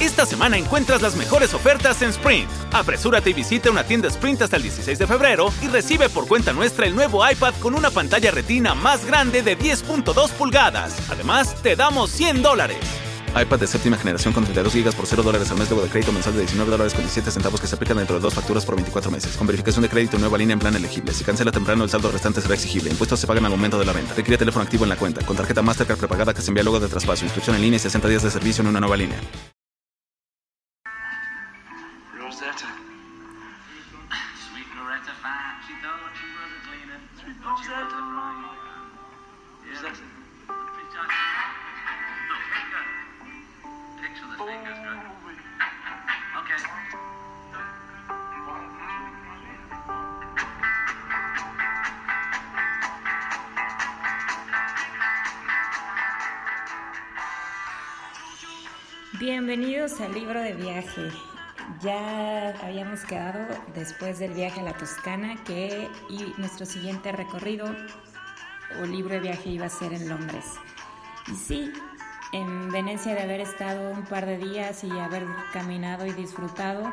Esta semana encuentras las mejores ofertas en Sprint. Apresúrate y visita una tienda Sprint hasta el 16 de febrero y recibe por cuenta nuestra el nuevo iPad con una pantalla retina más grande de 10.2 pulgadas. Además, te damos 100 dólares iPad de séptima generación con 32 GB por 0 dólares al mes, luego de crédito mensual de 19 dólares con 17 centavos que se aplican dentro de dos facturas por 24 meses. Con verificación de crédito nueva línea en plan elegible. Si cancela temprano, el saldo restante será exigible. Impuestos se pagan al momento de la venta. Requiere teléfono activo en la cuenta. Con tarjeta Mastercard prepagada que se envía luego de traspaso. Inscripción en línea y 60 días de servicio en una nueva línea. Bienvenidos al libro de viaje. Ya habíamos quedado después del viaje a la Toscana que y nuestro siguiente recorrido o libro de viaje iba a ser en Londres. Y sí, en Venecia de haber estado un par de días y haber caminado y disfrutado,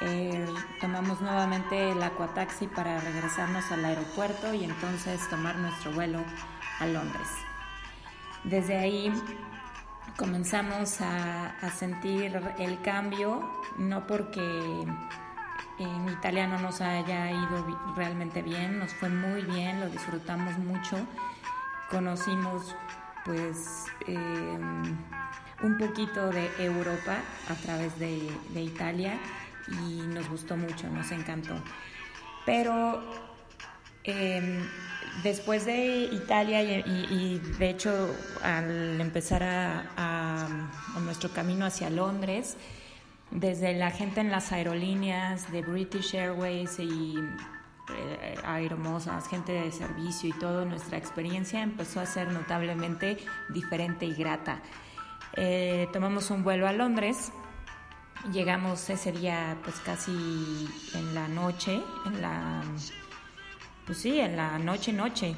eh, tomamos nuevamente el aquataxi para regresarnos al aeropuerto y entonces tomar nuestro vuelo a Londres. Desde ahí comenzamos a, sentir el cambio, no porque en italiano nos haya ido realmente bien, nos fue muy bien, lo disfrutamos mucho, conocimos pues em, un poquito de Europa a través de, Italia y nos gustó mucho, nos encantó. Pero eh, después de Italia y, de hecho al empezar a, nuestro camino hacia Londres, desde la gente en las aerolíneas de British Airways y eh, aeromosas, gente de servicio y todo, nuestra experiencia empezó a ser notablemente diferente y grata. Eh, tomamos un vuelo a Londres, llegamos ese día pues casi en la noche, en la pues sí, en la noche, noche,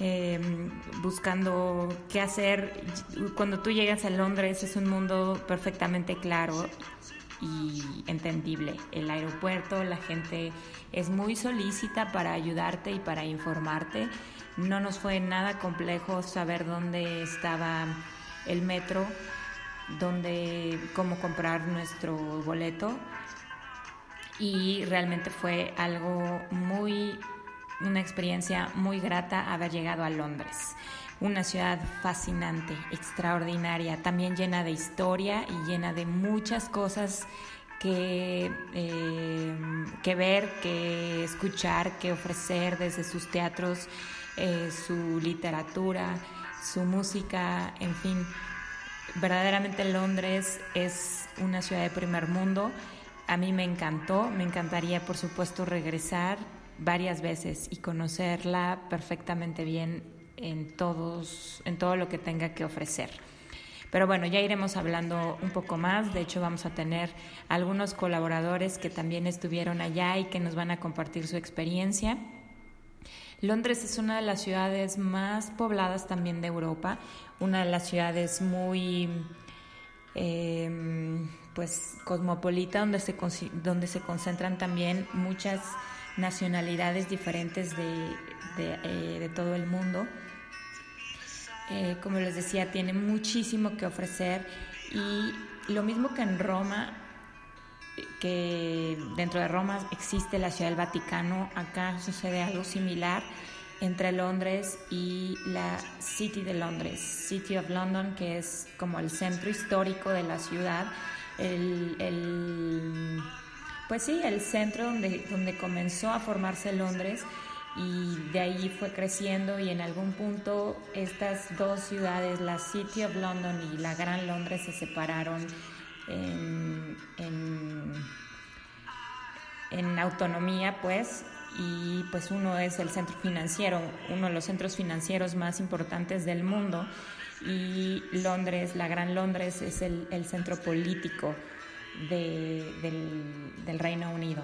em, buscando qué hacer. Cuando tú llegas a Londres es un mundo perfectamente claro y entendible. El aeropuerto, la gente es muy solícita para ayudarte y para informarte. No nos fue nada complejo saber dónde estaba el metro, dónde, cómo comprar nuestro boleto. Y realmente fue algo muy una experiencia muy grata haber llegado a Londres. Una ciudad fascinante, extraordinaria, también llena de historia y llena de muchas cosas que, eh, que ver, que escuchar, que ofrecer desde sus teatros, eh, su literatura, su música, en fin. Verdaderamente Londres es una ciudad de primer mundo. A mí me encantó, me encantaría por supuesto regresar varias veces y conocerla perfectamente bien en todos, en todo lo que tenga que ofrecer. Pero bueno, ya iremos hablando un poco más. De hecho, vamos a tener algunos colaboradores que también estuvieron allá y que nos van a compartir su experiencia. Londres es una de las ciudades más pobladas también de Europa, una de las ciudades muy eh, pues cosmopolita donde se, donde se concentran también muchas nacionalidades diferentes de, eh, todo el mundo. Eh, como les decía, tiene muchísimo que ofrecer y lo mismo que en Roma, que dentro de Roma existe la Ciudad del Vaticano, acá sucede algo similar entre Londres y la City de Londres, City of London, que es como el centro histórico de la ciudad, el pues sí, el centro donde, donde comenzó a formarse Londres y de ahí fue creciendo y en algún punto estas dos ciudades, la City of London y la Gran Londres, se separaron en, en, autonomía, pues, y pues uno es el centro financiero, uno de los centros financieros más importantes del mundo, y Londres, la Gran Londres, es el, el centro político del, Reino Unido.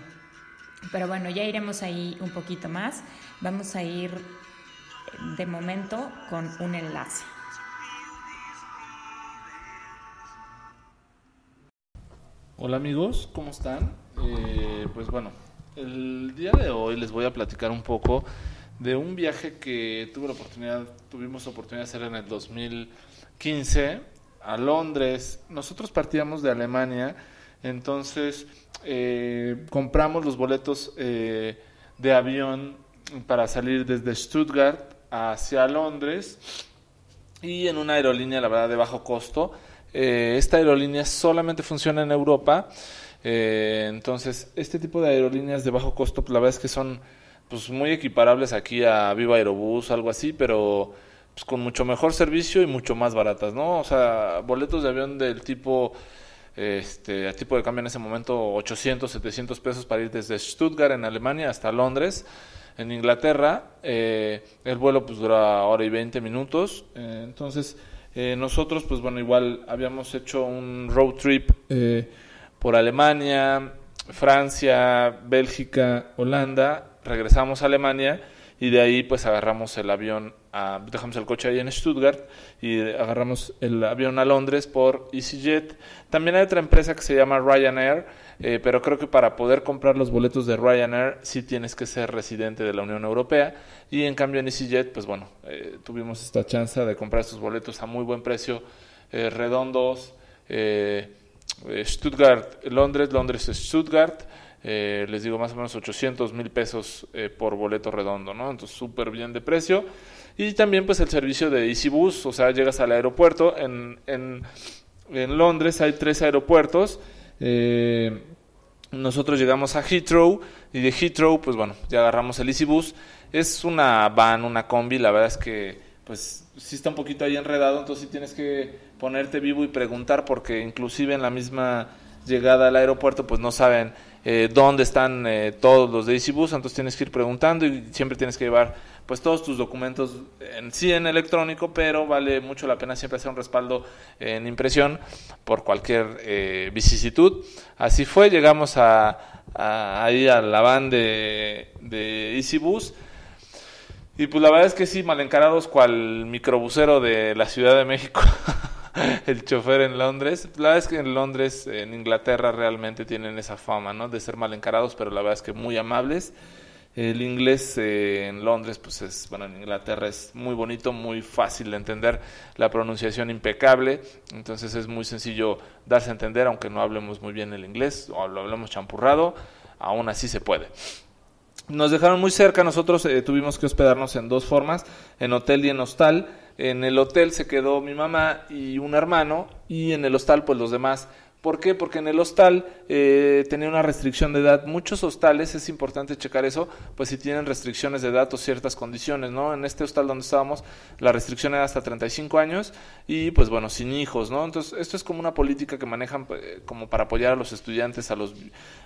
Pero bueno, ya iremos ahí un poquito más. Vamos a ir de momento con un enlace. Hola amigos, ¿cómo están? Eh, pues bueno, el día de hoy les voy a platicar un poco de un viaje que tuve la oportunidad, tuvimos oportunidad de hacer en el 2015 a Londres. Nosotros partíamos de Alemania, entonces eh, compramos los boletos eh, de avión para salir desde Stuttgart hacia Londres y en una aerolínea, la verdad, de bajo costo. Eh, esta aerolínea solamente funciona en Europa. entonces, este tipo de aerolíneas de bajo costo, pues, la verdad es que son pues, muy equiparables aquí a Viva Aerobús, algo así, pero pues, con mucho mejor servicio y mucho más baratas, ¿no? O sea, boletos de avión del tipo este, a tipo de cambio en ese momento 800, 700 pesos para ir desde Stuttgart en Alemania hasta Londres en Inglaterra. Eh, el vuelo pues dura hora y 20 minutos. Eh, entonces eh, nosotros pues bueno igual habíamos hecho un road trip por Alemania, Francia, Bélgica, Holanda. Regresamos a Alemania y de ahí pues agarramos el avión, a, dejamos el coche ahí en Stuttgart y agarramos el avión a Londres por EasyJet. También hay otra empresa que se llama Ryanair, eh, pero creo que para poder comprar los boletos de Ryanair sí tienes que ser residente de la Unión Europea y en cambio en EasyJet pues bueno, eh, tuvimos esta chance de comprar estos boletos a muy buen precio, eh, redondos, Stuttgart, Londres, Londres, Stuttgart eh, les digo más o menos 800 mil pesos eh, por boleto redondo, ¿no? Entonces súper bien de precio. Y también pues el servicio de EasyBus, o sea, llegas al aeropuerto, en, en, en Londres hay tres aeropuertos, eh, nosotros llegamos a Heathrow y de Heathrow pues bueno, ya agarramos el EasyBus, es una van, una combi, la verdad es que pues sí está un poquito ahí enredado, entonces sí tienes que ponerte vivo y preguntar porque inclusive en la misma llegada al aeropuerto pues no saben eh, dónde están eh, todos los de EasyBus, entonces tienes que ir preguntando y siempre tienes que llevar pues todos tus documentos en sí en electrónico, pero vale mucho la pena siempre hacer un respaldo en impresión por cualquier eh, vicisitud. Así fue, llegamos a, ahí a la van de, de EasyBus. Y pues la verdad es que sí, mal encarados cual microbusero de la Ciudad de México. el chofer en Londres. La verdad es que en Londres, en Inglaterra, realmente tienen esa fama, ¿no? De ser mal encarados, pero la verdad es que muy amables. El inglés eh, en Londres, pues es, bueno, en Inglaterra es muy bonito, muy fácil de entender, la pronunciación impecable, entonces es muy sencillo darse a entender, aunque no hablemos muy bien el inglés o lo hablemos champurrado, aún así se puede. Nos dejaron muy cerca, nosotros eh, tuvimos que hospedarnos en dos formas, en hotel y en hostal. En el hotel se quedó mi mamá y un hermano y en el hostal pues los demás. ¿Por qué? Porque en el hostal eh, tenía una restricción de edad. Muchos hostales, es importante checar eso, pues si tienen restricciones de edad o ciertas condiciones, ¿no? En este hostal donde estábamos, la restricción era hasta 35 años y pues bueno, sin hijos, ¿no? Entonces, esto es como una política que manejan eh, como para apoyar a los estudiantes, a los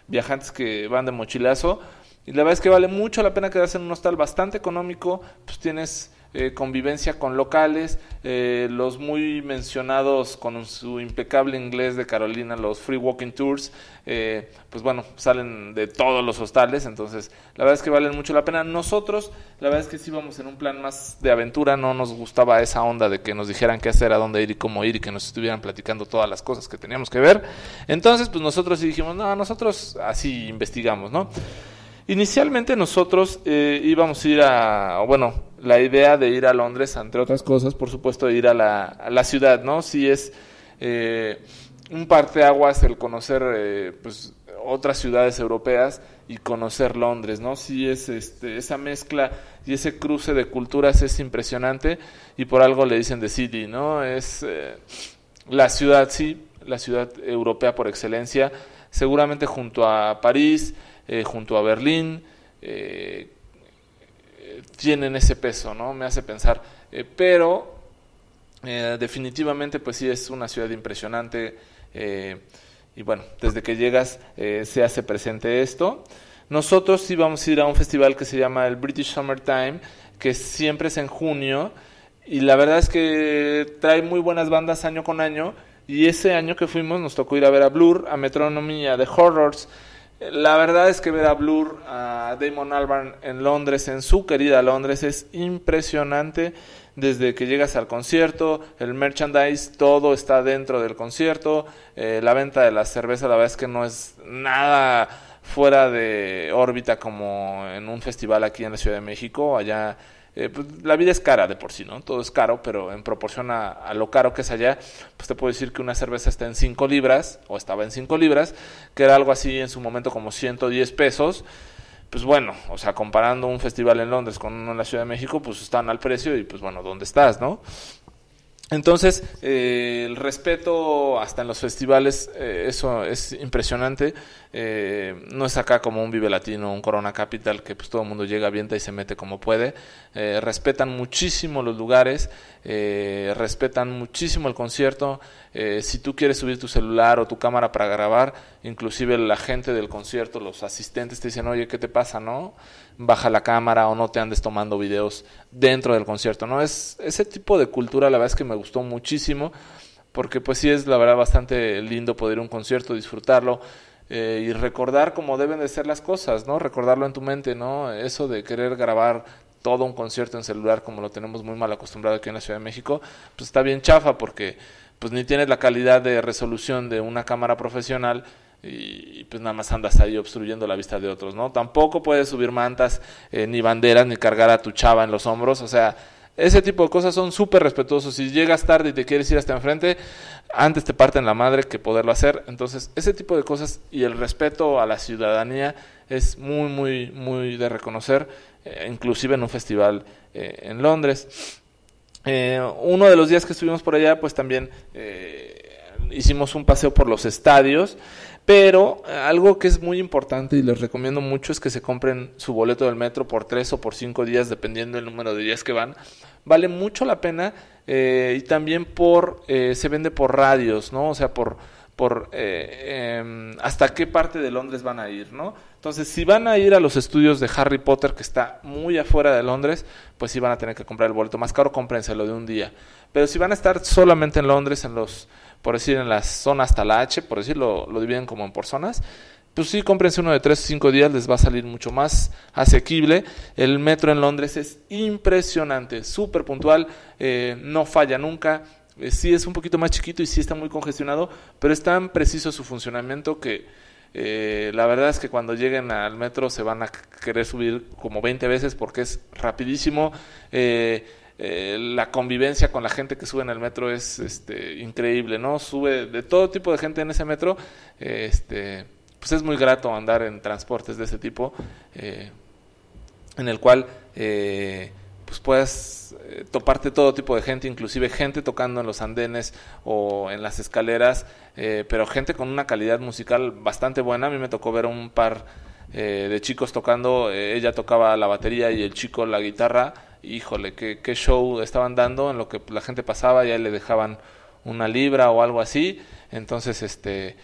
viajantes que van de mochilazo y la verdad es que vale mucho la pena quedarse en un hostal bastante económico, pues tienes eh, convivencia con locales, eh, los muy mencionados con su impecable inglés de Carolina, los free walking tours, eh, pues bueno, salen de todos los hostales, entonces la verdad es que valen mucho la pena. Nosotros, la verdad es que sí íbamos en un plan más de aventura, no nos gustaba esa onda de que nos dijeran qué hacer, a dónde ir y cómo ir y que nos estuvieran platicando todas las cosas que teníamos que ver. Entonces, pues nosotros sí dijimos, no, nosotros así investigamos, ¿no? Inicialmente nosotros eh, íbamos a ir a, bueno, la idea de ir a Londres, entre otras cosas, por supuesto, de ir a la, la ciudad, ¿no? Si es eh, un parteaguas el conocer eh, pues, otras ciudades europeas y conocer Londres, ¿no? Si es este, esa mezcla y ese cruce de culturas es impresionante y por algo le dicen The City, ¿no? Es eh, la ciudad, sí, la ciudad europea por excelencia, seguramente junto a París, eh, junto a Berlín, eh, tienen ese peso, ¿no? Me hace pensar. Eh, pero definitivamente, pues sí, es una ciudad impresionante. y bueno, desde que llegas se hace presente esto. Nosotros sí vamos a ir a un festival que se llama el British Summertime, que siempre es en junio. Y la verdad es que trae muy buenas bandas año con año. Y ese año que fuimos nos tocó ir a ver a Blur, a Metronomy, a The Horrors. La verdad es que ver a Blur, a Damon Albarn en Londres, en su querida Londres, es impresionante. desde que llegas al concierto, el merchandise, todo está dentro del concierto, eh, la venta de la cerveza, la verdad es que no es nada fuera de órbita como en un festival aquí en la Ciudad de México, allá eh, pues, la vida es cara de por sí, ¿no? Todo es caro, pero en proporción a, lo caro que es allá, pues te puedo decir que una cerveza está en 5 libras, o estaba en 5 libras, que era algo así en su momento como 110 pesos. Pues bueno, o sea, comparando un festival en Londres con uno en la Ciudad de México, pues están al precio y pues bueno, ¿dónde estás, no? Entonces, eh, el respeto hasta en los festivales, eh, eso es impresionante. Eh, no es acá como un Vive Latino, un Corona Capital, que pues todo el mundo llega, avienta y se mete como puede. respetan muchísimo los lugares, respetan muchísimo el concierto. si tú quieres subir tu celular o tu cámara para grabar, inclusive la gente del concierto, los asistentes te dicen, oye, ¿qué te pasa, no? Baja la cámara o no te andes tomando videos dentro del concierto, ¿no? Es ese tipo de cultura, la verdad es que me gustó muchísimo, porque pues sí es la verdad bastante lindo poder ir a un concierto, disfrutarlo eh, y recordar cómo deben de ser las cosas, ¿no? Recordarlo en tu mente, ¿no? Eso de querer grabar todo un concierto en celular como lo tenemos muy mal acostumbrado aquí en la Ciudad de México, pues está bien chafa porque pues ni tienes la calidad de resolución de una cámara profesional y, pues nada más andas ahí obstruyendo la vista de otros, ¿no? Tampoco puedes subir mantas, eh, ni banderas, ni cargar a tu chava en los hombros, o sea, ese tipo de cosas son súper respetuosos. Si llegas tarde y te quieres ir hasta enfrente, antes te parten la madre que poderlo hacer. Entonces, ese tipo de cosas y el respeto a la ciudadanía es muy, muy, muy de reconocer, eh, inclusive en un festival eh, en Londres. uno de los días que estuvimos por allá, pues también hicimos un paseo por los estadios. Pero eh, algo que es muy importante y les recomiendo mucho es que se compren su boleto del metro por tres o por cinco días, dependiendo del número de días que van. Vale mucho la pena eh, y también por eh, se vende por radios, ¿no? O sea, por por em, hasta qué parte de Londres van a ir, ¿no? Entonces, si van a ir a los estudios de Harry Potter, que está muy afuera de Londres, pues sí van a tener que comprar el boleto más caro, cómprenselo de un día. Pero si van a estar solamente en Londres, en los por decir, en la zona hasta la H, por decirlo, lo dividen como en por zonas, pues sí, cómprense uno de 3 o 5 días, les va a salir mucho más asequible. El metro en Londres es impresionante, súper puntual, eh, no falla nunca. Eh, sí es un poquito más chiquito y sí está muy congestionado, pero es tan preciso su funcionamiento que eh, la verdad es que cuando lleguen al metro se van a querer subir como 20 veces porque es rapidísimo. La convivencia con la gente que sube en el metro es este, increíble, ¿no? Sube de todo tipo de gente en ese metro, este, pues es muy grato andar en transportes de ese tipo, eh, en el cual eh, pues puedes toparte todo tipo de gente, inclusive gente tocando en los andenes o en las escaleras, pero gente con una calidad musical bastante buena. A mí me tocó ver un par de chicos tocando, ella tocaba la batería y el chico la guitarra híjole, qué, show estaban dando en lo que la gente pasaba, ya le dejaban una libra o algo así. Entonces, este,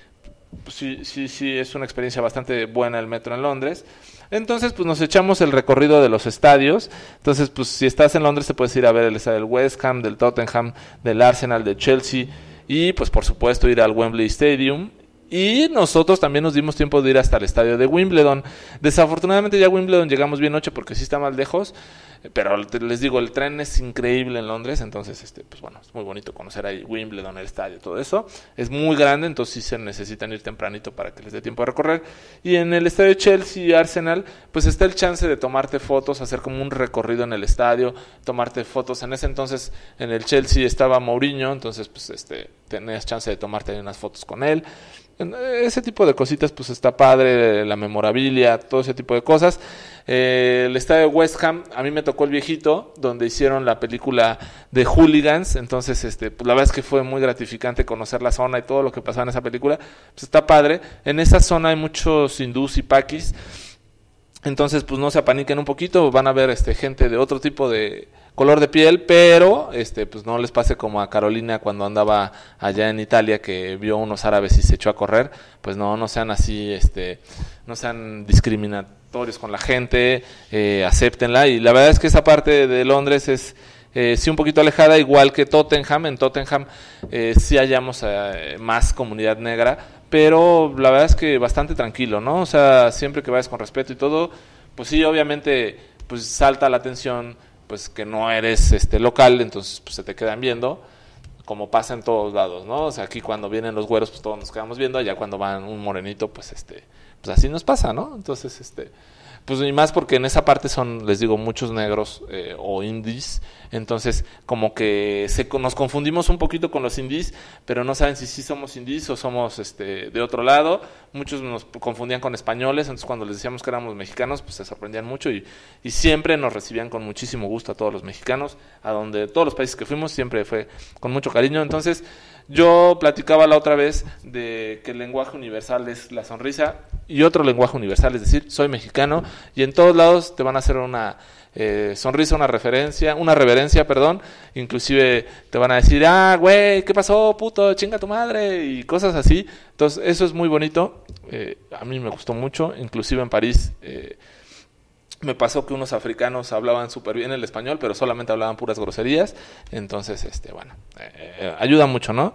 pues sí, sí, sí, es una experiencia bastante buena el metro en Londres. Entonces, pues nos echamos el recorrido de los estadios. Entonces, pues si estás en Londres te puedes ir a ver el estadio del West Ham, del Tottenham, del Arsenal, de Chelsea y pues por supuesto ir al Wembley Stadium y nosotros también nos dimos tiempo de ir hasta el estadio de Wimbledon. Desafortunadamente ya a Wimbledon llegamos bien noche porque sí está más lejos. Pero les digo, el tren es increíble en Londres, entonces, este, pues bueno, es muy bonito conocer ahí Wimbledon, el estadio, todo eso. Es muy grande, entonces sí se necesitan ir tempranito para que les dé tiempo de recorrer. Y en el estadio Chelsea y Arsenal, pues está el chance de tomarte fotos, hacer como un recorrido en el estadio, tomarte fotos. En ese entonces, en el Chelsea estaba Mourinho, entonces, pues, este, tenías chance de tomarte unas fotos con él. Ese tipo de cositas, pues está padre, la memorabilia, todo ese tipo de cosas. Eh, el estadio de West Ham, a mí me tocó el viejito, donde hicieron la película de Hooligans, entonces este, pues la verdad es que fue muy gratificante conocer la zona y todo lo que pasaba en esa película, pues está padre. En esa zona hay muchos hindús y paquis, entonces pues no se apaniquen un poquito, van a ver este, gente de otro tipo de color de piel, pero este pues no les pase como a Carolina cuando andaba allá en Italia que vio unos árabes y se echó a correr, pues no no sean así este no sean discriminatorios con la gente, eh, acéptenla y la verdad es que esa parte de Londres es eh, sí un poquito alejada, igual que Tottenham. En Tottenham eh, sí hallamos eh, más comunidad negra, pero la verdad es que bastante tranquilo, ¿no? O sea, siempre que vayas con respeto y todo, pues sí, obviamente, pues salta la atención pues que no eres este local, entonces pues se te quedan viendo como pasa en todos lados, ¿no? O sea, aquí cuando vienen los güeros, pues todos nos quedamos viendo, allá cuando van un morenito, pues este, pues así nos pasa, ¿no? Entonces, este, pues y más porque en esa parte son, les digo, muchos negros eh, o indies. Entonces, como que se, nos confundimos un poquito con los indies, pero no saben si sí somos indies o somos este, de otro lado. Muchos nos confundían con españoles, entonces cuando les decíamos que éramos mexicanos, pues se sorprendían mucho y, y siempre nos recibían con muchísimo gusto a todos los mexicanos, a donde todos los países que fuimos siempre fue con mucho cariño. Entonces, yo platicaba la otra vez de que el lenguaje universal es la sonrisa y otro lenguaje universal, es decir, soy mexicano y en todos lados te van a hacer una eh, sonrisa, una referencia, una reverencia, perdón, inclusive te van a decir, ah, güey, ¿qué pasó, puto? Chinga tu madre y cosas así. Entonces, eso es muy bonito, eh, a mí me gustó mucho, inclusive en París. Eh, me pasó que unos africanos hablaban súper bien el español, pero solamente hablaban puras groserías. Entonces, este, bueno, eh, eh, ayuda mucho, ¿no?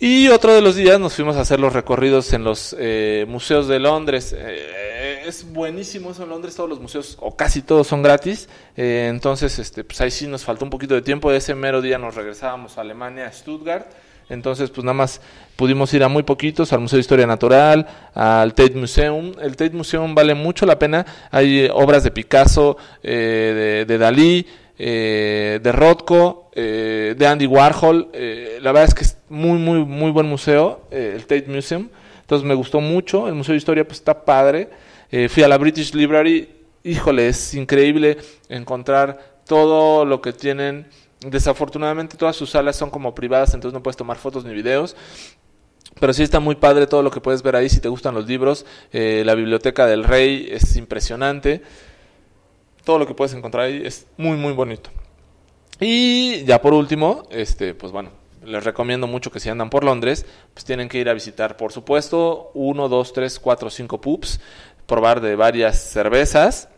Y otro de los días nos fuimos a hacer los recorridos en los eh, museos de Londres. es buenísimo eso en Londres, todos los museos, o casi todos son gratis. entonces, este, pues ahí sí nos faltó un poquito de tiempo. Ese mero día nos regresábamos a Alemania, a Stuttgart. Entonces, pues nada más pudimos ir a muy poquitos, al Museo de Historia Natural, al Tate Museum. El Tate Museum vale mucho la pena. Hay obras de Picasso, eh, de, Dalí, eh, de Rothko, eh, de Andy Warhol. la verdad es que es muy, muy, muy buen museo, el Tate Museum. Entonces me gustó mucho. El Museo de Historia pues está padre. fui a la British Library. Híjole, es increíble encontrar todo lo que tienen Desafortunadamente todas sus salas son como privadas, entonces no puedes tomar fotos ni videos. Pero sí está muy padre todo lo que puedes ver ahí si te gustan los libros. Eh, la biblioteca del rey es impresionante. Todo lo que puedes encontrar ahí es muy muy bonito. Y ya por último, este, pues bueno, les recomiendo mucho que si andan por Londres, pues tienen que ir a visitar, por supuesto, 1, 2, 3, 4, 5 pubs, probar de varias cervezas,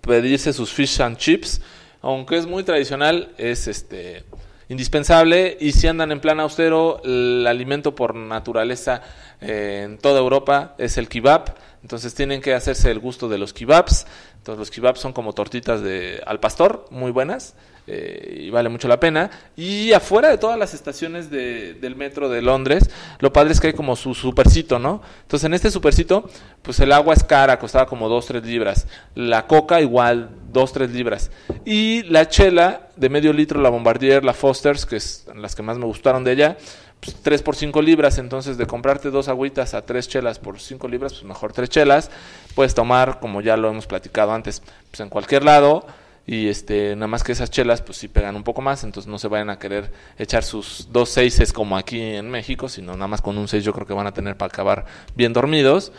pedirse sus fish and chips aunque es muy tradicional, es este indispensable y si andan en plan austero, el alimento por naturaleza eh, en toda Europa es el kebab, entonces tienen que hacerse el gusto de los kebabs, entonces los kebabs son como tortitas de al pastor, muy buenas, eh, y vale mucho la pena. Y afuera de todas las estaciones de, del metro de Londres, lo padre es que hay como su supercito, ¿no? Entonces en este supercito, pues el agua es cara, costaba como 2, 3 libras. La coca igual, 2, 3 libras. Y la chela de medio litro, la Bombardier, la Foster's, que es las que más me gustaron de ella, pues 3 por 5 libras, entonces de comprarte dos agüitas a tres chelas por 5 libras, pues mejor tres chelas. Puedes tomar, como ya lo hemos platicado antes, pues en cualquier lado y este nada más que esas chelas pues sí pegan un poco más entonces no se vayan a querer echar sus dos seises como aquí en México sino nada más con un seis yo creo que van a tener para acabar bien dormidos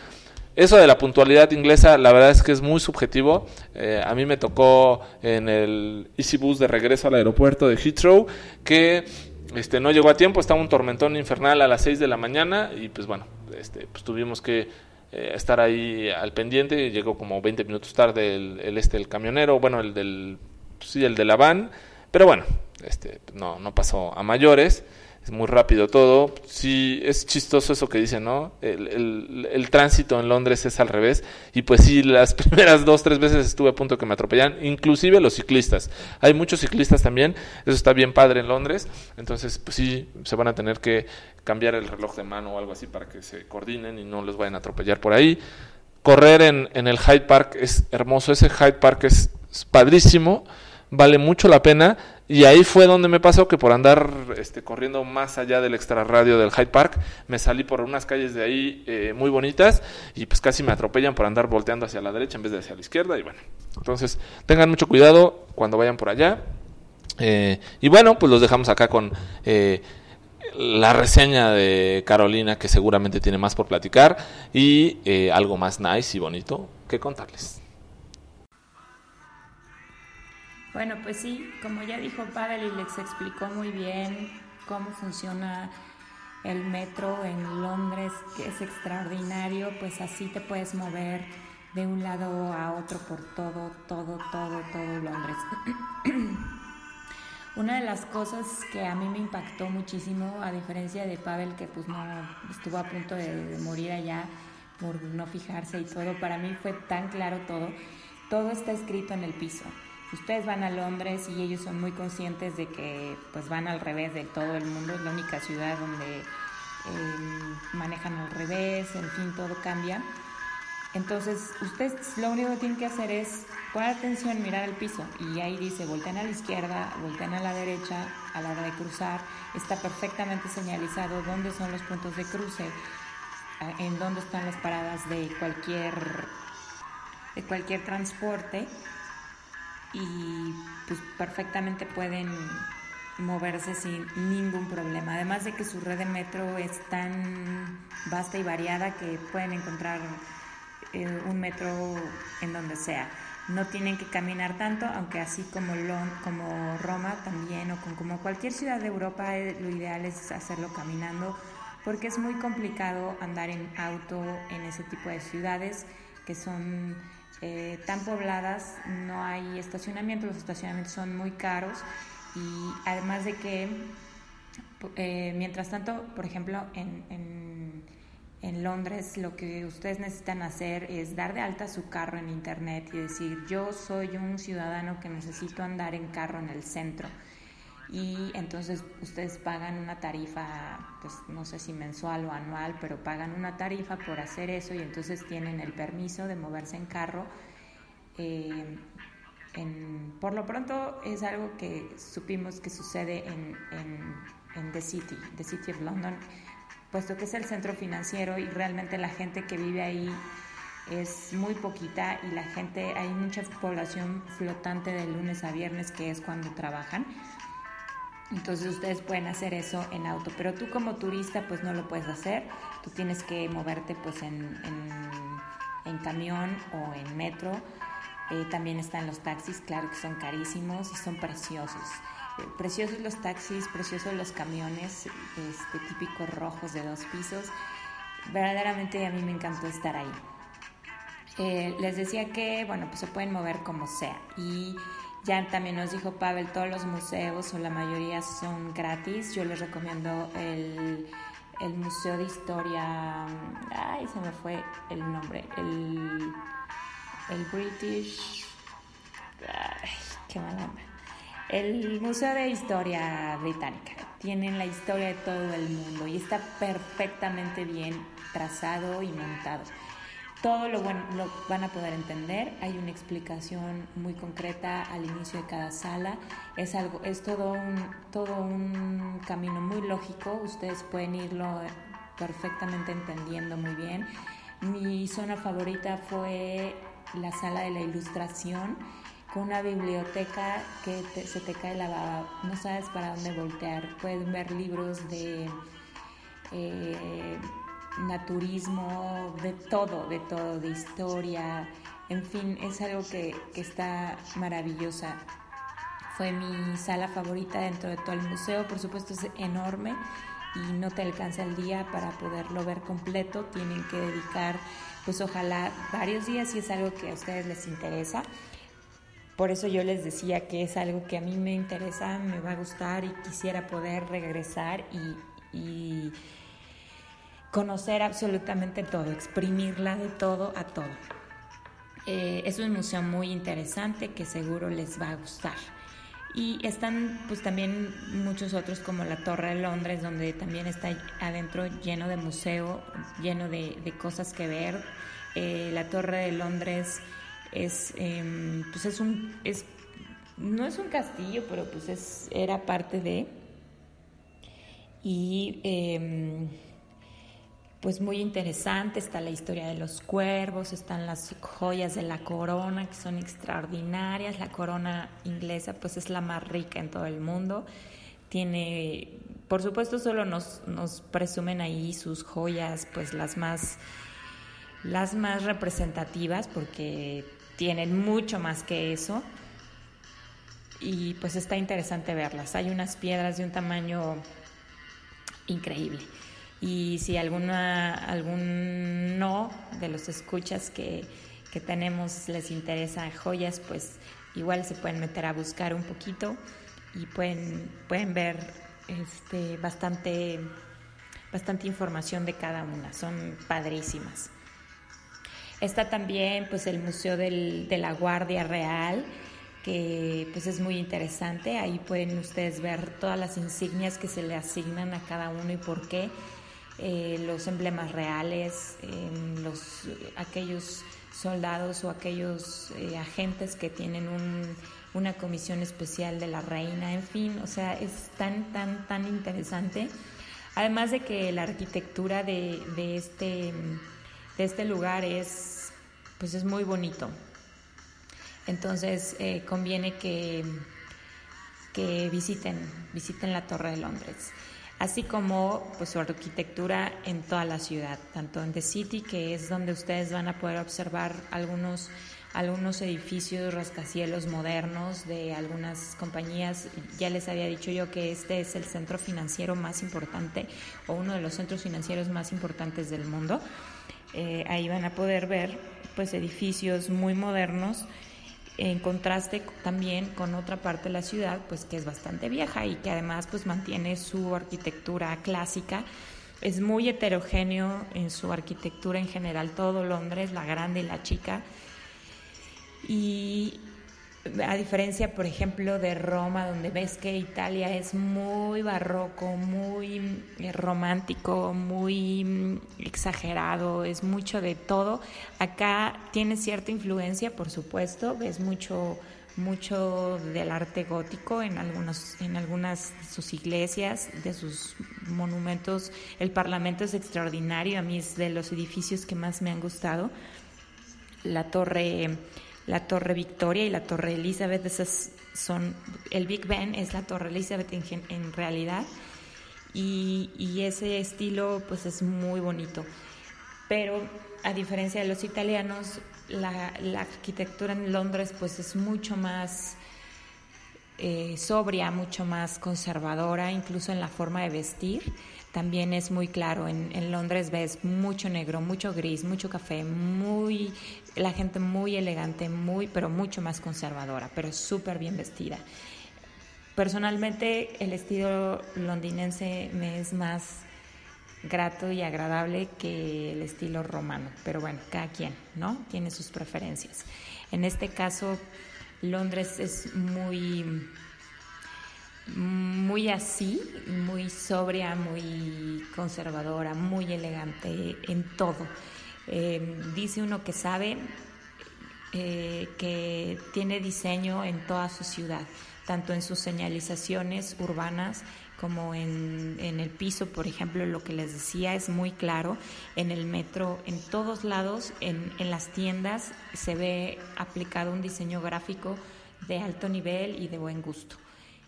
eso de la puntualidad inglesa la verdad es que es muy subjetivo eh, a mí me tocó en el Easy Bus de regreso al aeropuerto de Heathrow que este no llegó a tiempo estaba un tormentón infernal a las 6 de la mañana y pues bueno este pues tuvimos que eh, estar ahí al pendiente. Llegó como 20 minutos tarde el, este, el camionero, bueno, el del, sí, el de la van, pero bueno, este, no, no pasó a mayores es muy rápido todo. Sí, es chistoso eso que dicen, ¿no? El, el, tránsito en Londres es al revés. Y pues sí, las primeras dos, tres veces estuve a punto que me atropellan, inclusive los ciclistas. Hay muchos ciclistas también, eso está bien padre en Londres. Entonces, pues sí, se van a tener que cambiar el reloj de mano o algo así para que se coordinen y no les vayan a atropellar por ahí. Correr en, en el Hyde Park es hermoso, ese Hyde Park es padrísimo vale mucho la pena. Y ahí fue donde me pasó que por andar este, corriendo más allá del extrarradio del Hyde Park, me salí por unas calles de ahí eh, muy bonitas y pues casi me atropellan por andar volteando hacia la derecha en vez de hacia la izquierda. Y bueno, entonces tengan mucho cuidado cuando vayan por allá. Eh, y bueno, pues los dejamos acá con eh, la reseña de Carolina, que seguramente tiene más por platicar y algo más nice y bonito que contarles. Bueno, pues sí, como ya dijo Pavel y les explicó muy bien cómo funciona el metro en Londres, que es extraordinario, pues así te puedes mover de un lado a otro por todo, todo, todo, todo Londres. Una de las cosas que a mí me impactó muchísimo, a diferencia de Pavel, que pues no estuvo a punto de morir allá por no fijarse y todo, para mí fue tan claro todo. Todo está escrito en el piso ustedes van a Londres y ellos son muy conscientes de que pues van al revés de todo el mundo, es la única ciudad donde em, manejan al revés, en fin, todo cambia. Entonces, ustedes lo único que tienen que hacer es poner atención, mirar al piso y ahí dice, voltean a la izquierda, voltean a la derecha a la hora de cruzar, está perfectamente señalizado dónde son los puntos de cruce, en dónde están las paradas de cualquier de cualquier transporte y pues perfectamente pueden moverse sin ningún problema. Además de que su red de metro es tan vasta y variada que pueden encontrar eh, un metro en donde sea. No tienen que caminar tanto, aunque así como, como Roma también o como cualquier ciudad de Europa, eh, lo ideal es hacerlo caminando porque es muy complicado andar en auto en ese tipo de ciudades que son eh, tan pobladas, no hay estacionamiento, los estacionamientos son muy caros y además de que, eh, mientras tanto, por ejemplo, en, en, en, Londres lo que ustedes necesitan hacer es dar de alta su carro en Internet y decir, yo soy un ciudadano que necesito andar en carro en el centro y entonces ustedes pagan una tarifa, pues no sé si mensual o anual, pero pagan una tarifa por hacer eso y entonces tienen el permiso de moverse en carro. Eh, por lo pronto es algo que supimos que sucede en, en, The City, The City of London, puesto que es el centro financiero y realmente la gente que vive ahí es muy poquita y la gente, hay mucha población flotante de lunes a viernes que es cuando trabajan. Entonces ustedes pueden hacer eso en auto, pero tú como turista pues no lo puedes hacer, tú tienes que moverte pues en, en, camión o en metro. Eh, también están los taxis, claro que son carísimos y son preciosos. Eh, preciosos los taxis, preciosos los camiones, este, típicos rojos de dos pisos. Verdaderamente a mí me encantó estar ahí. Eh, les decía que, bueno, pues se pueden mover como sea. Y ya también nos dijo Pavel, todos los museos o la mayoría son gratis. Yo les recomiendo el, Museo de Historia, ay, se me fue el nombre, el, el British, ay, qué mal nombre. El Museo de Historia Británica. Tienen la historia de todo el mundo y está perfectamente bien trazado y montado todo lo, bueno, lo van a poder entender. Hay una explicación muy concreta al inicio de cada sala. Es, algo, es todo, un, todo un camino muy lógico. Ustedes pueden irlo perfectamente entendiendo muy bien. Mi zona favorita fue la sala de la ilustración con una biblioteca que se te cae la baba. No sabes para dónde voltear. Pueden ver libros de... Eh, naturismo, de todo, de todo, de historia, en fin, es algo que, está maravillosa. Fue mi sala favorita dentro de todo el museo, por supuesto es enorme y no te alcanza el día para poderlo ver completo, tienen que dedicar pues ojalá varios días si es algo que a ustedes les interesa. Por eso yo les decía que es algo que a mí me interesa, me va a gustar y quisiera poder regresar y conocer absolutamente todo, exprimirla de todo a todo. Eh, es un museo muy interesante que seguro les va a gustar. Y están pues también muchos otros como la Torre de Londres, donde también está adentro lleno de museo, lleno de, cosas que ver. Eh, la Torre de Londres es, em, pues es un, es, no es un castillo, pero pues es, era parte de... Y em, pues muy interesante, está la historia de los cuervos, están las joyas de la corona que son extraordinarias, la corona inglesa pues es la más rica en todo el mundo, tiene, por supuesto solo nos, nos presumen ahí sus joyas pues las más, las más representativas porque tienen mucho más que eso. Y pues está interesante verlas, hay unas piedras de un tamaño increíble y si alguna, algún no de los escuchas que, que tenemos les interesa joyas, pues igual se pueden meter a buscar un poquito y pueden, pueden ver este, bastante, bastante información de cada una, son padrísimas. Está también pues el Museo del, de la Guardia Real, que pues es muy interesante. Ahí pueden ustedes ver todas las insignias que se le asignan a cada uno y por qué, eh, los emblemas reales, los, aquellos soldados o aquellos eh, agentes que tienen una comisión especial de la reina, en fin, o sea, es tan, tan, tan interesante. Además de que la arquitectura de, de este, de este lugar es, pues es muy bonito. Entonces eh, conviene que, que visiten, visiten la Torre de Londres, así como pues, su arquitectura en toda la ciudad, tanto en The City, que es donde ustedes van a poder observar algunos, algunos edificios rascacielos modernos de algunas compañías. Ya les había dicho yo que este es el centro financiero más importante o uno de los centros financieros más importantes del mundo. Eh, ahí van a poder ver pues edificios muy modernos en contraste también con otra parte de la ciudad, pues que es bastante vieja y que además pues mantiene su arquitectura clásica. Es muy heterogéneo en su arquitectura en general, todo Londres, la grande y la chica. Y a diferencia, por ejemplo, de Roma, donde ves que Italia es muy barroco, muy eh, romántico, muy mm, exagerado, es mucho de todo. Acá tiene cierta influencia, por supuesto, ves mucho mucho del arte gótico en algunos en algunas de sus iglesias, de sus monumentos. El Parlamento es extraordinario, a mí es de los edificios que más me han gustado. La torre la Torre Victoria y la Torre Elizabeth, esas son, el Big Ben es la Torre Elizabeth en, realidad y, ese estilo pues es muy bonito. Pero a diferencia de los italianos, la, arquitectura en Londres pues es mucho más eh, sobria, mucho más conservadora, incluso en la forma de vestir también es muy claro. En, Londres ves mucho negro, mucho gris, mucho café, muy la gente muy elegante, muy pero mucho más conservadora, pero súper bien vestida. Personalmente el estilo londinense me es más grato y agradable que el estilo romano, pero bueno, cada quien, ¿no? Tiene sus preferencias. En este caso, Londres es muy muy así, muy sobria, muy conservadora, muy elegante en todo. Eh, dice uno que sabe eh, que tiene diseño en toda su ciudad, tanto en sus señalizaciones urbanas como en, el piso, por ejemplo, lo que les decía es muy claro, en el metro, en todos lados, en, en las tiendas se ve aplicado un diseño gráfico de alto nivel y de buen gusto.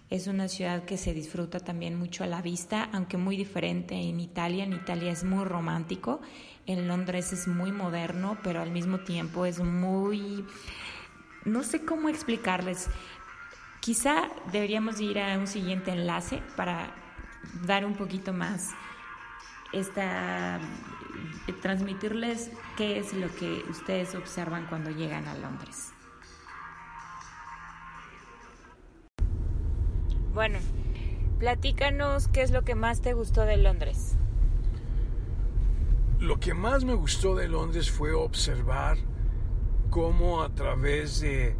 Es una ciudad que se disfruta también mucho a la vista, aunque muy diferente en Italia. En Italia es muy romántico, en Londres es muy moderno, pero al mismo tiempo es muy... No sé cómo explicarles. Quizá deberíamos ir a un siguiente enlace para dar un poquito más esta transmitirles qué es lo que ustedes observan cuando llegan a Londres. Bueno, platícanos qué es lo que más te gustó de Londres. Lo que más me gustó de Londres fue observar cómo a través de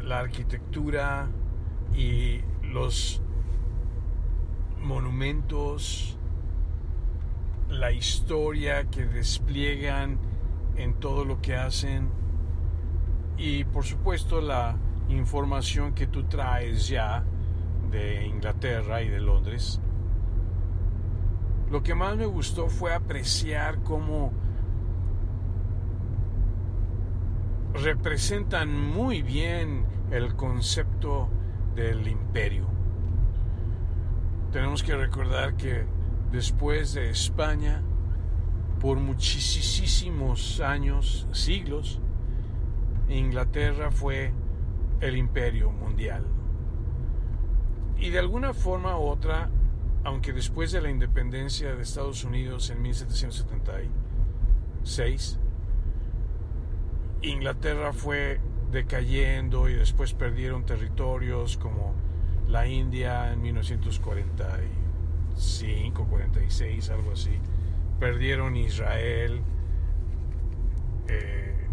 la arquitectura y los monumentos, la historia que despliegan en todo lo que hacen y por supuesto la información que tú traes ya de Inglaterra y de Londres, lo que más me gustó fue apreciar cómo representan muy bien el concepto del imperio. Tenemos que recordar que después de España, por muchísimos años, siglos, Inglaterra fue el imperio mundial. Y de alguna forma u otra, aunque después de la independencia de Estados Unidos en 1776, Inglaterra fue decayendo y después perdieron territorios como la India en 1945, 46, algo así. Perdieron Israel eh,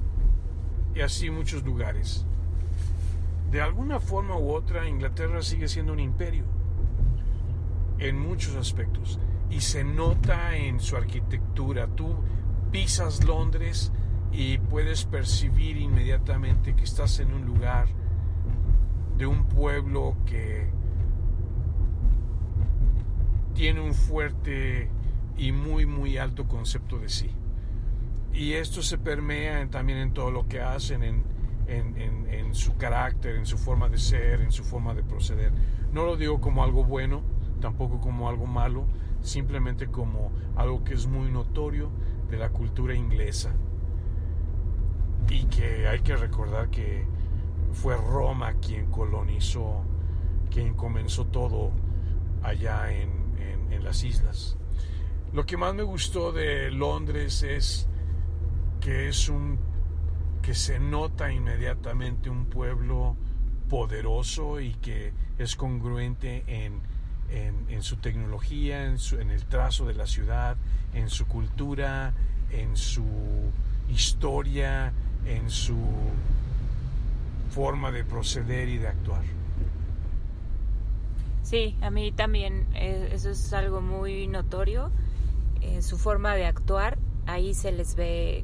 y así muchos lugares. de alguna forma u otra Inglaterra sigue siendo un imperio en muchos aspectos y se nota en su arquitectura. Tú pisas Londres y puedes percibir inmediatamente que estás en un lugar de un pueblo que tiene un fuerte y muy muy alto concepto de sí. Y esto se permea también en todo lo que hacen, en, en, su carácter, en su forma de ser, en su forma de proceder. No lo digo como algo bueno, tampoco como algo malo, simplemente como algo que es muy notorio de la cultura inglesa. Y que hay que recordar que fue Roma quien colonizó, quien comenzó todo allá en, las islas. Lo que más me gustó de Londres es que es un que se nota inmediatamente un pueblo poderoso y que es congruente en, en, su tecnología, en, en el trazo de la ciudad, en su cultura, en su historia, en su forma de proceder y de actuar. Sí, a mí también eh, eso es algo muy notorio. Eh, su forma de actuar, ahí se les ve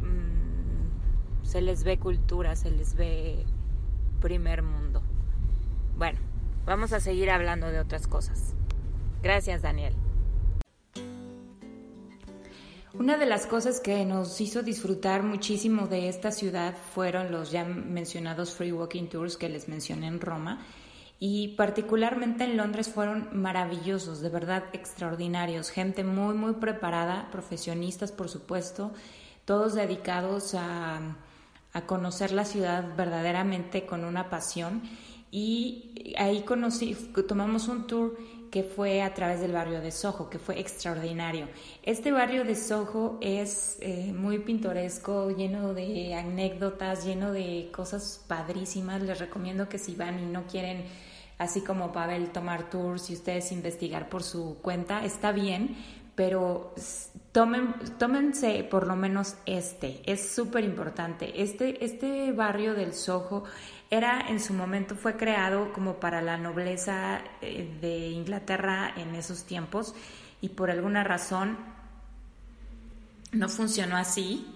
mm, se les ve cultura, se les ve primer mundo. Bueno, vamos a seguir hablando de otras cosas. Gracias, Daniel. Una de las cosas que nos hizo disfrutar muchísimo de esta ciudad fueron los ya mencionados free walking tours que les mencioné en Roma y particularmente en Londres fueron maravillosos, de verdad extraordinarios, gente muy muy preparada, profesionistas por supuesto, todos dedicados a, a conocer la ciudad verdaderamente con una pasión. Y ahí conocí, tomamos un tour que fue a través del barrio de Soho, que fue extraordinario. Este barrio de Soho es eh, muy pintoresco, lleno de anécdotas, lleno de cosas padrísimas. Les recomiendo que si van y no quieren, así como Pavel, tomar tours y ustedes investigar por su cuenta, está bien, pero tomen, tómense por lo menos este, es súper importante. Este, este barrio del Soho era en su momento fue creado como para la nobleza eh, de Inglaterra en esos tiempos y por alguna razón no funcionó así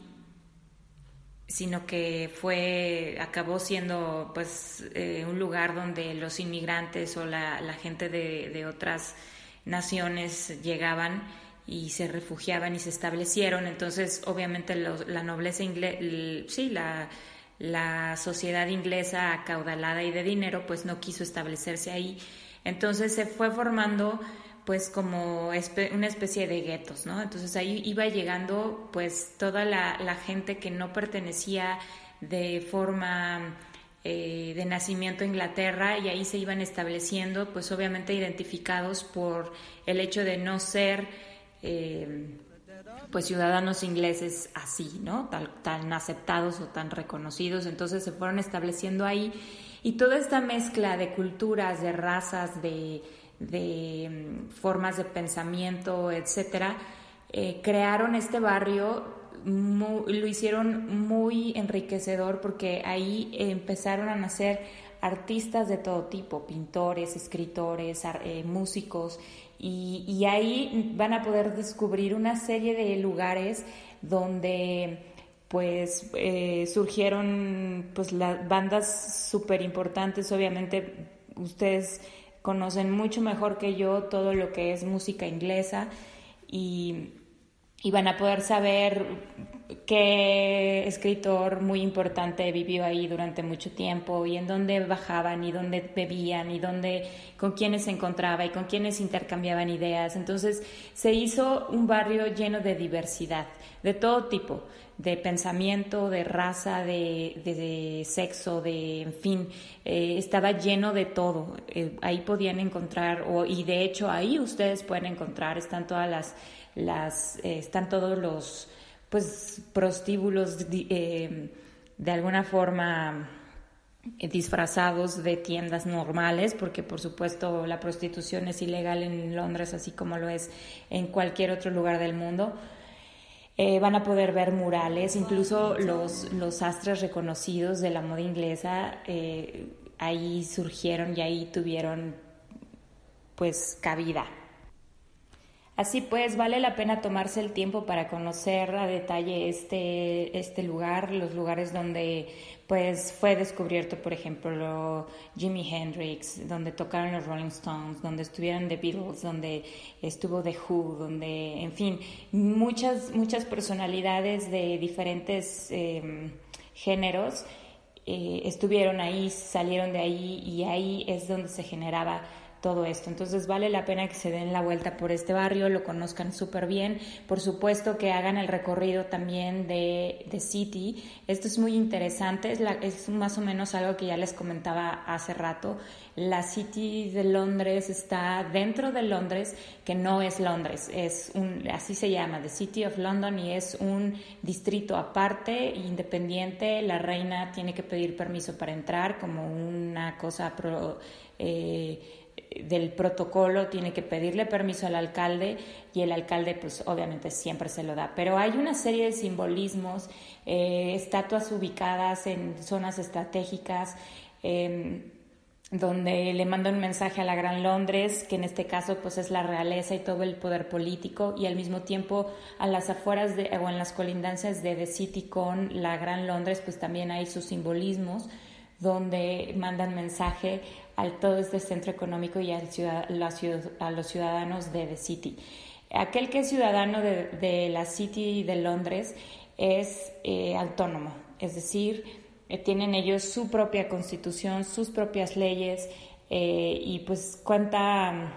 sino que fue acabó siendo pues eh, un lugar donde los inmigrantes o la, gente de, otras naciones llegaban y se refugiaban y se establecieron. Entonces obviamente la nobleza inglesa sí la la sociedad inglesa acaudalada y de dinero pues no quiso establecerse ahí. Entonces se fue formando pues como una especie de guetos, ¿no? Entonces ahí iba llegando pues toda la, gente que no pertenecía de forma eh, de nacimiento a Inglaterra y ahí se iban estableciendo pues obviamente identificados por el hecho de no ser eh, pues ciudadanos ingleses así, ¿no? tan aceptados o tan reconocidos, entonces se fueron estableciendo ahí y toda esta mezcla de culturas, de razas, de, mm, formas de pensamiento, etcétera, eh, crearon este barrio, lo hicieron muy enriquecedor porque ahí empezaron a nacer artistas de todo tipo, pintores, escritores, eh, músicos, y, ahí van a poder descubrir una serie de lugares donde pues eh, surgieron pues las bandas súper importantes, obviamente ustedes conocen mucho mejor que yo todo lo que es música inglesa y, y van a poder saber qué escritor muy importante vivió ahí durante mucho tiempo y en dónde bajaban y dónde bebían y dónde con quiénes se encontraba y con quiénes intercambiaban ideas. Entonces se hizo un barrio lleno de diversidad, de todo tipo, de pensamiento, de raza, de, sexo, de, en fin, eh, estaba lleno de todo. Eh, ahí podían encontrar, o, y de hecho ahí ustedes pueden encontrar, están todas las, las eh, están todos los pues prostíbulos eh, de alguna forma disfrazados de tiendas normales, porque por supuesto la prostitución es ilegal en Londres, así como lo es en cualquier otro lugar del mundo. Eh, van a poder ver murales, incluso los, los astres reconocidos de la moda inglesa eh, ahí surgieron y ahí tuvieron pues cabida. Así pues, vale la pena tomarse el tiempo para conocer a detalle este, este lugar, los lugares donde pues fue descubierto, por ejemplo, Jimi Hendrix, donde tocaron los Rolling Stones, donde estuvieron The Beatles, donde estuvo The Who, donde, en fin, muchas, muchas personalidades de diferentes em, géneros eh, estuvieron ahí, salieron de ahí y ahí es donde se generaba todo esto. Entonces vale la pena que se den la vuelta por este barrio, lo conozcan súper bien. Por supuesto que hagan el recorrido también de, de City. Esto es muy interesante, es, más o menos algo que ya les comentaba hace rato. La City de Londres está dentro de Londres, que no es Londres, es un, así se llama, The City of London, y es un distrito aparte, independiente. La reina tiene que pedir permiso para entrar como una cosa... Pro, eh, del protocolo tiene que pedirle permiso al alcalde y el alcalde pues obviamente siempre se lo da. Pero hay una serie de simbolismos, eh, estatuas ubicadas en zonas estratégicas. Em, donde le manda un mensaje a la Gran Londres, que en este caso pues es la realeza y todo el poder político, y al mismo tiempo a las afueras de, o en las colindancias de The City con la Gran Londres, pues también hay sus simbolismos, donde mandan mensaje al todo este centro económico y al ciudad, a los ciudadanos de The City. Aquel que es ciudadano de, la City de Londres es eh, autónomo, es decir, eh, tienen ellos su propia constitución, sus propias leyes eh, y pues cuenta,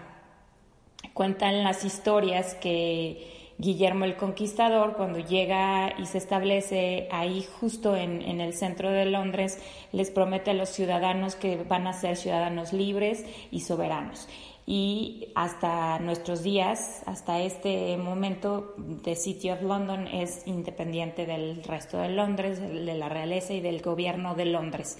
cuentan las historias que Guillermo el Conquistador, cuando llega y se establece ahí justo en, el centro de Londres, les promete a los ciudadanos que van a ser ciudadanos libres y soberanos. Y hasta nuestros días, hasta este momento, The City of London es independiente del resto de Londres, de la realeza y del gobierno de Londres.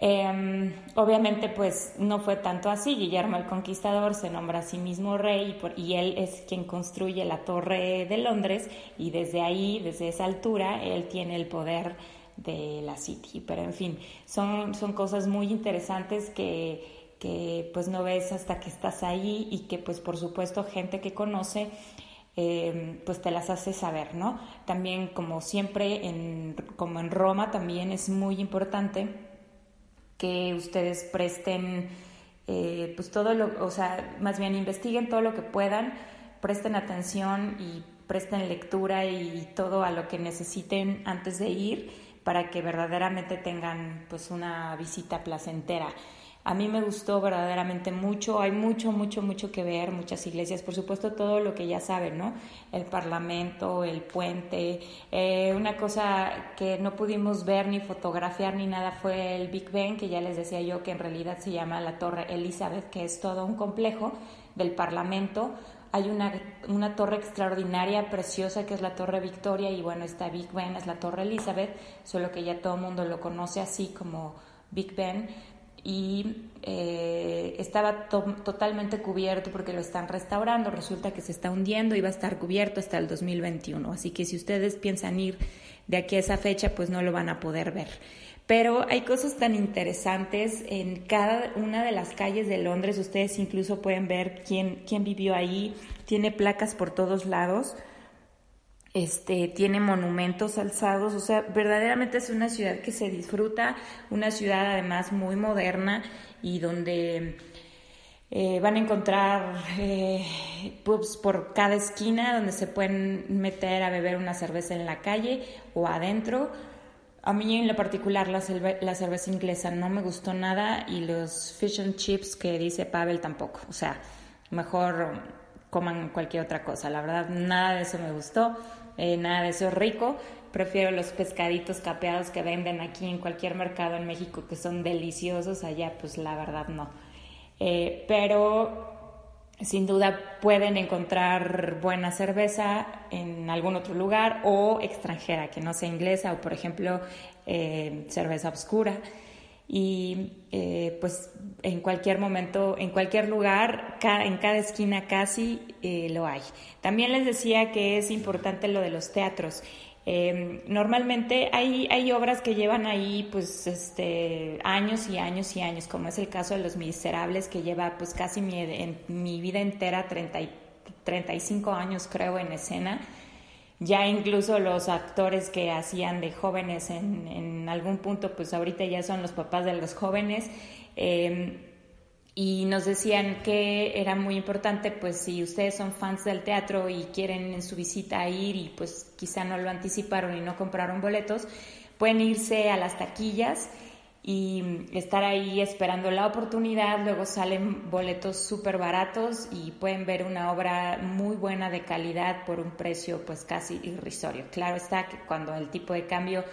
Em, obviamente, pues no fue tanto así. Guillermo el Conquistador se nombra a sí mismo rey y, él es quien construye la Torre de Londres y desde ahí, desde esa altura, él tiene el poder de la City. Pero en fin, son, son cosas muy interesantes que, pues no ves hasta que estás ahí y que pues por supuesto gente que conoce em, pues te las hace saber, ¿no? También como siempre, como en Roma también es muy importante que ustedes presten, eh, pues todo lo, o sea, más bien investiguen todo lo que puedan, presten atención y presten lectura y todo a lo que necesiten antes de ir para que verdaderamente tengan pues una visita placentera. A mí me gustó verdaderamente mucho, hay mucho, mucho, mucho que ver, muchas iglesias, por supuesto todo lo que ya saben, ¿no? El Parlamento, el puente. Eh, una cosa que no pudimos ver ni fotografiar ni nada fue el Big Ben, que ya les decía yo que en realidad se llama la Torre Elizabeth, que es todo un complejo del Parlamento. Hay una, una torre extraordinaria, preciosa, que es la Torre Victoria, y bueno, esta Big Ben es la Torre Elizabeth, solo que ya todo el mundo lo conoce así como Big Ben y eh, estaba totalmente cubierto porque lo están restaurando. Resulta que se está hundiendo y va a estar cubierto hasta el 2021. Así que si ustedes piensan ir de aquí a esa fecha, pues no lo van a poder ver. Pero hay cosas tan interesantes en cada una de las calles de Londres. Ustedes incluso pueden ver quién, quién vivió ahí. Tiene placas por todos lados este, tiene monumentos alzados, o sea, verdaderamente es una ciudad que se disfruta, una ciudad además muy moderna y donde eh, van a encontrar eh, pubs por cada esquina donde se pueden meter a beber una cerveza en la calle o adentro. A mí en lo particular la, la cerveza inglesa no me gustó nada y los fish and chips que dice Pavel tampoco, o sea, mejor coman cualquier otra cosa. La verdad, nada de eso me gustó. Eh, nada de eso es rico. Prefiero los pescaditos capeados que venden aquí en cualquier mercado en México, que son deliciosos. Allá, pues la verdad no. Eh, pero sin duda pueden encontrar buena cerveza en algún otro lugar o extranjera, que no sea inglesa o, por ejemplo, eh, cerveza oscura. Y eh, pues en cualquier momento, en cualquier lugar, en cada esquina casi eh, lo hay. También les decía que es importante lo de los teatros. Em, normalmente hay, hay obras que llevan ahí pues este, años y años y años, como es el caso de Los Miserables, que lleva pues casi mi, en, mi vida entera, 30, 35 años creo en escena ya incluso los actores que hacían de jóvenes en, algún punto, pues ahorita ya son los papás de los jóvenes. Em, y nos decían que era muy importante, pues si ustedes son fans del teatro y quieren en su visita ir y pues quizá no lo anticiparon y no compraron boletos, pueden irse a las taquillas y estar ahí esperando la oportunidad. Luego salen boletos súper baratos y pueden ver una obra muy buena de calidad por un precio pues casi irrisorio. Claro está que cuando el tipo de cambio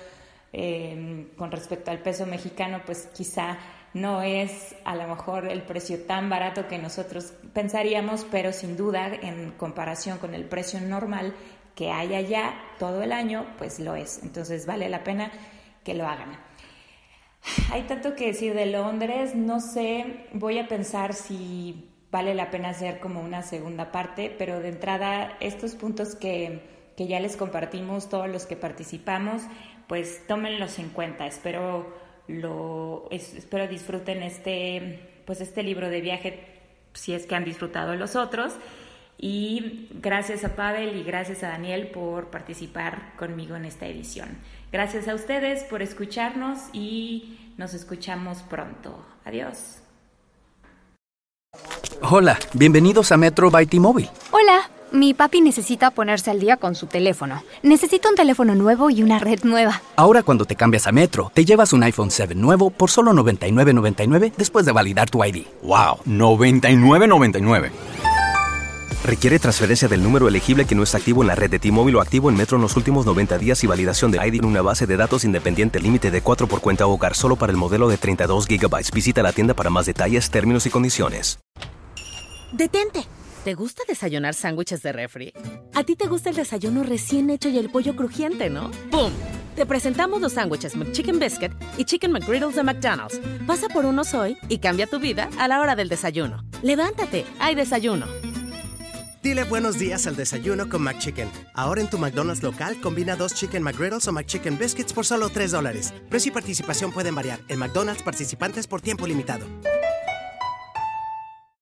eh, con respecto al peso mexicano pues quizá no es a lo mejor el precio tan barato que nosotros pensaríamos, pero sin duda en comparación con el precio normal que hay allá todo el año, pues lo es. Entonces vale la pena que lo hagan. Hay tanto que decir de Londres, no sé, voy a pensar si vale la pena hacer como una segunda parte, pero de entrada estos puntos que, que ya les compartimos, todos los que participamos, pues tómenlos en cuenta. Espero lo espero disfruten este pues este libro de viaje si es que han disfrutado los otros y gracias a Pavel y gracias a Daniel por participar conmigo en esta edición. Gracias a ustedes por escucharnos y nos escuchamos pronto. Adiós. Hola, bienvenidos a Metro by T-Mobile. Hola, mi papi necesita ponerse al día con su teléfono. Necesito un teléfono nuevo y una red nueva. Ahora cuando te cambias a Metro, te llevas un iPhone 7 nuevo por solo $99.99 después de validar tu ID. ¡Wow! $99.99. Requiere transferencia del número elegible que no está activo en la red de T-Mobile o activo en Metro en los últimos 90 días y validación de ID en una base de datos independiente límite de 4 por cuenta hogar solo para el modelo de 32 GB. Visita la tienda para más detalles, términos y condiciones. ¡Detente! ¿Te gusta desayunar sándwiches de refri? A ti te gusta el desayuno recién hecho y el pollo crujiente, ¿no? ¡Pum! Te presentamos los sándwiches McChicken Biscuit y Chicken McGriddles de McDonald's. Pasa por unos hoy y cambia tu vida a la hora del desayuno. Levántate, hay desayuno. Dile buenos días al desayuno con McChicken. Ahora en tu McDonald's local, combina dos Chicken McGriddles o McChicken Biscuits por solo 3 dólares. Precio y participación pueden variar. En McDonald's participantes por tiempo limitado.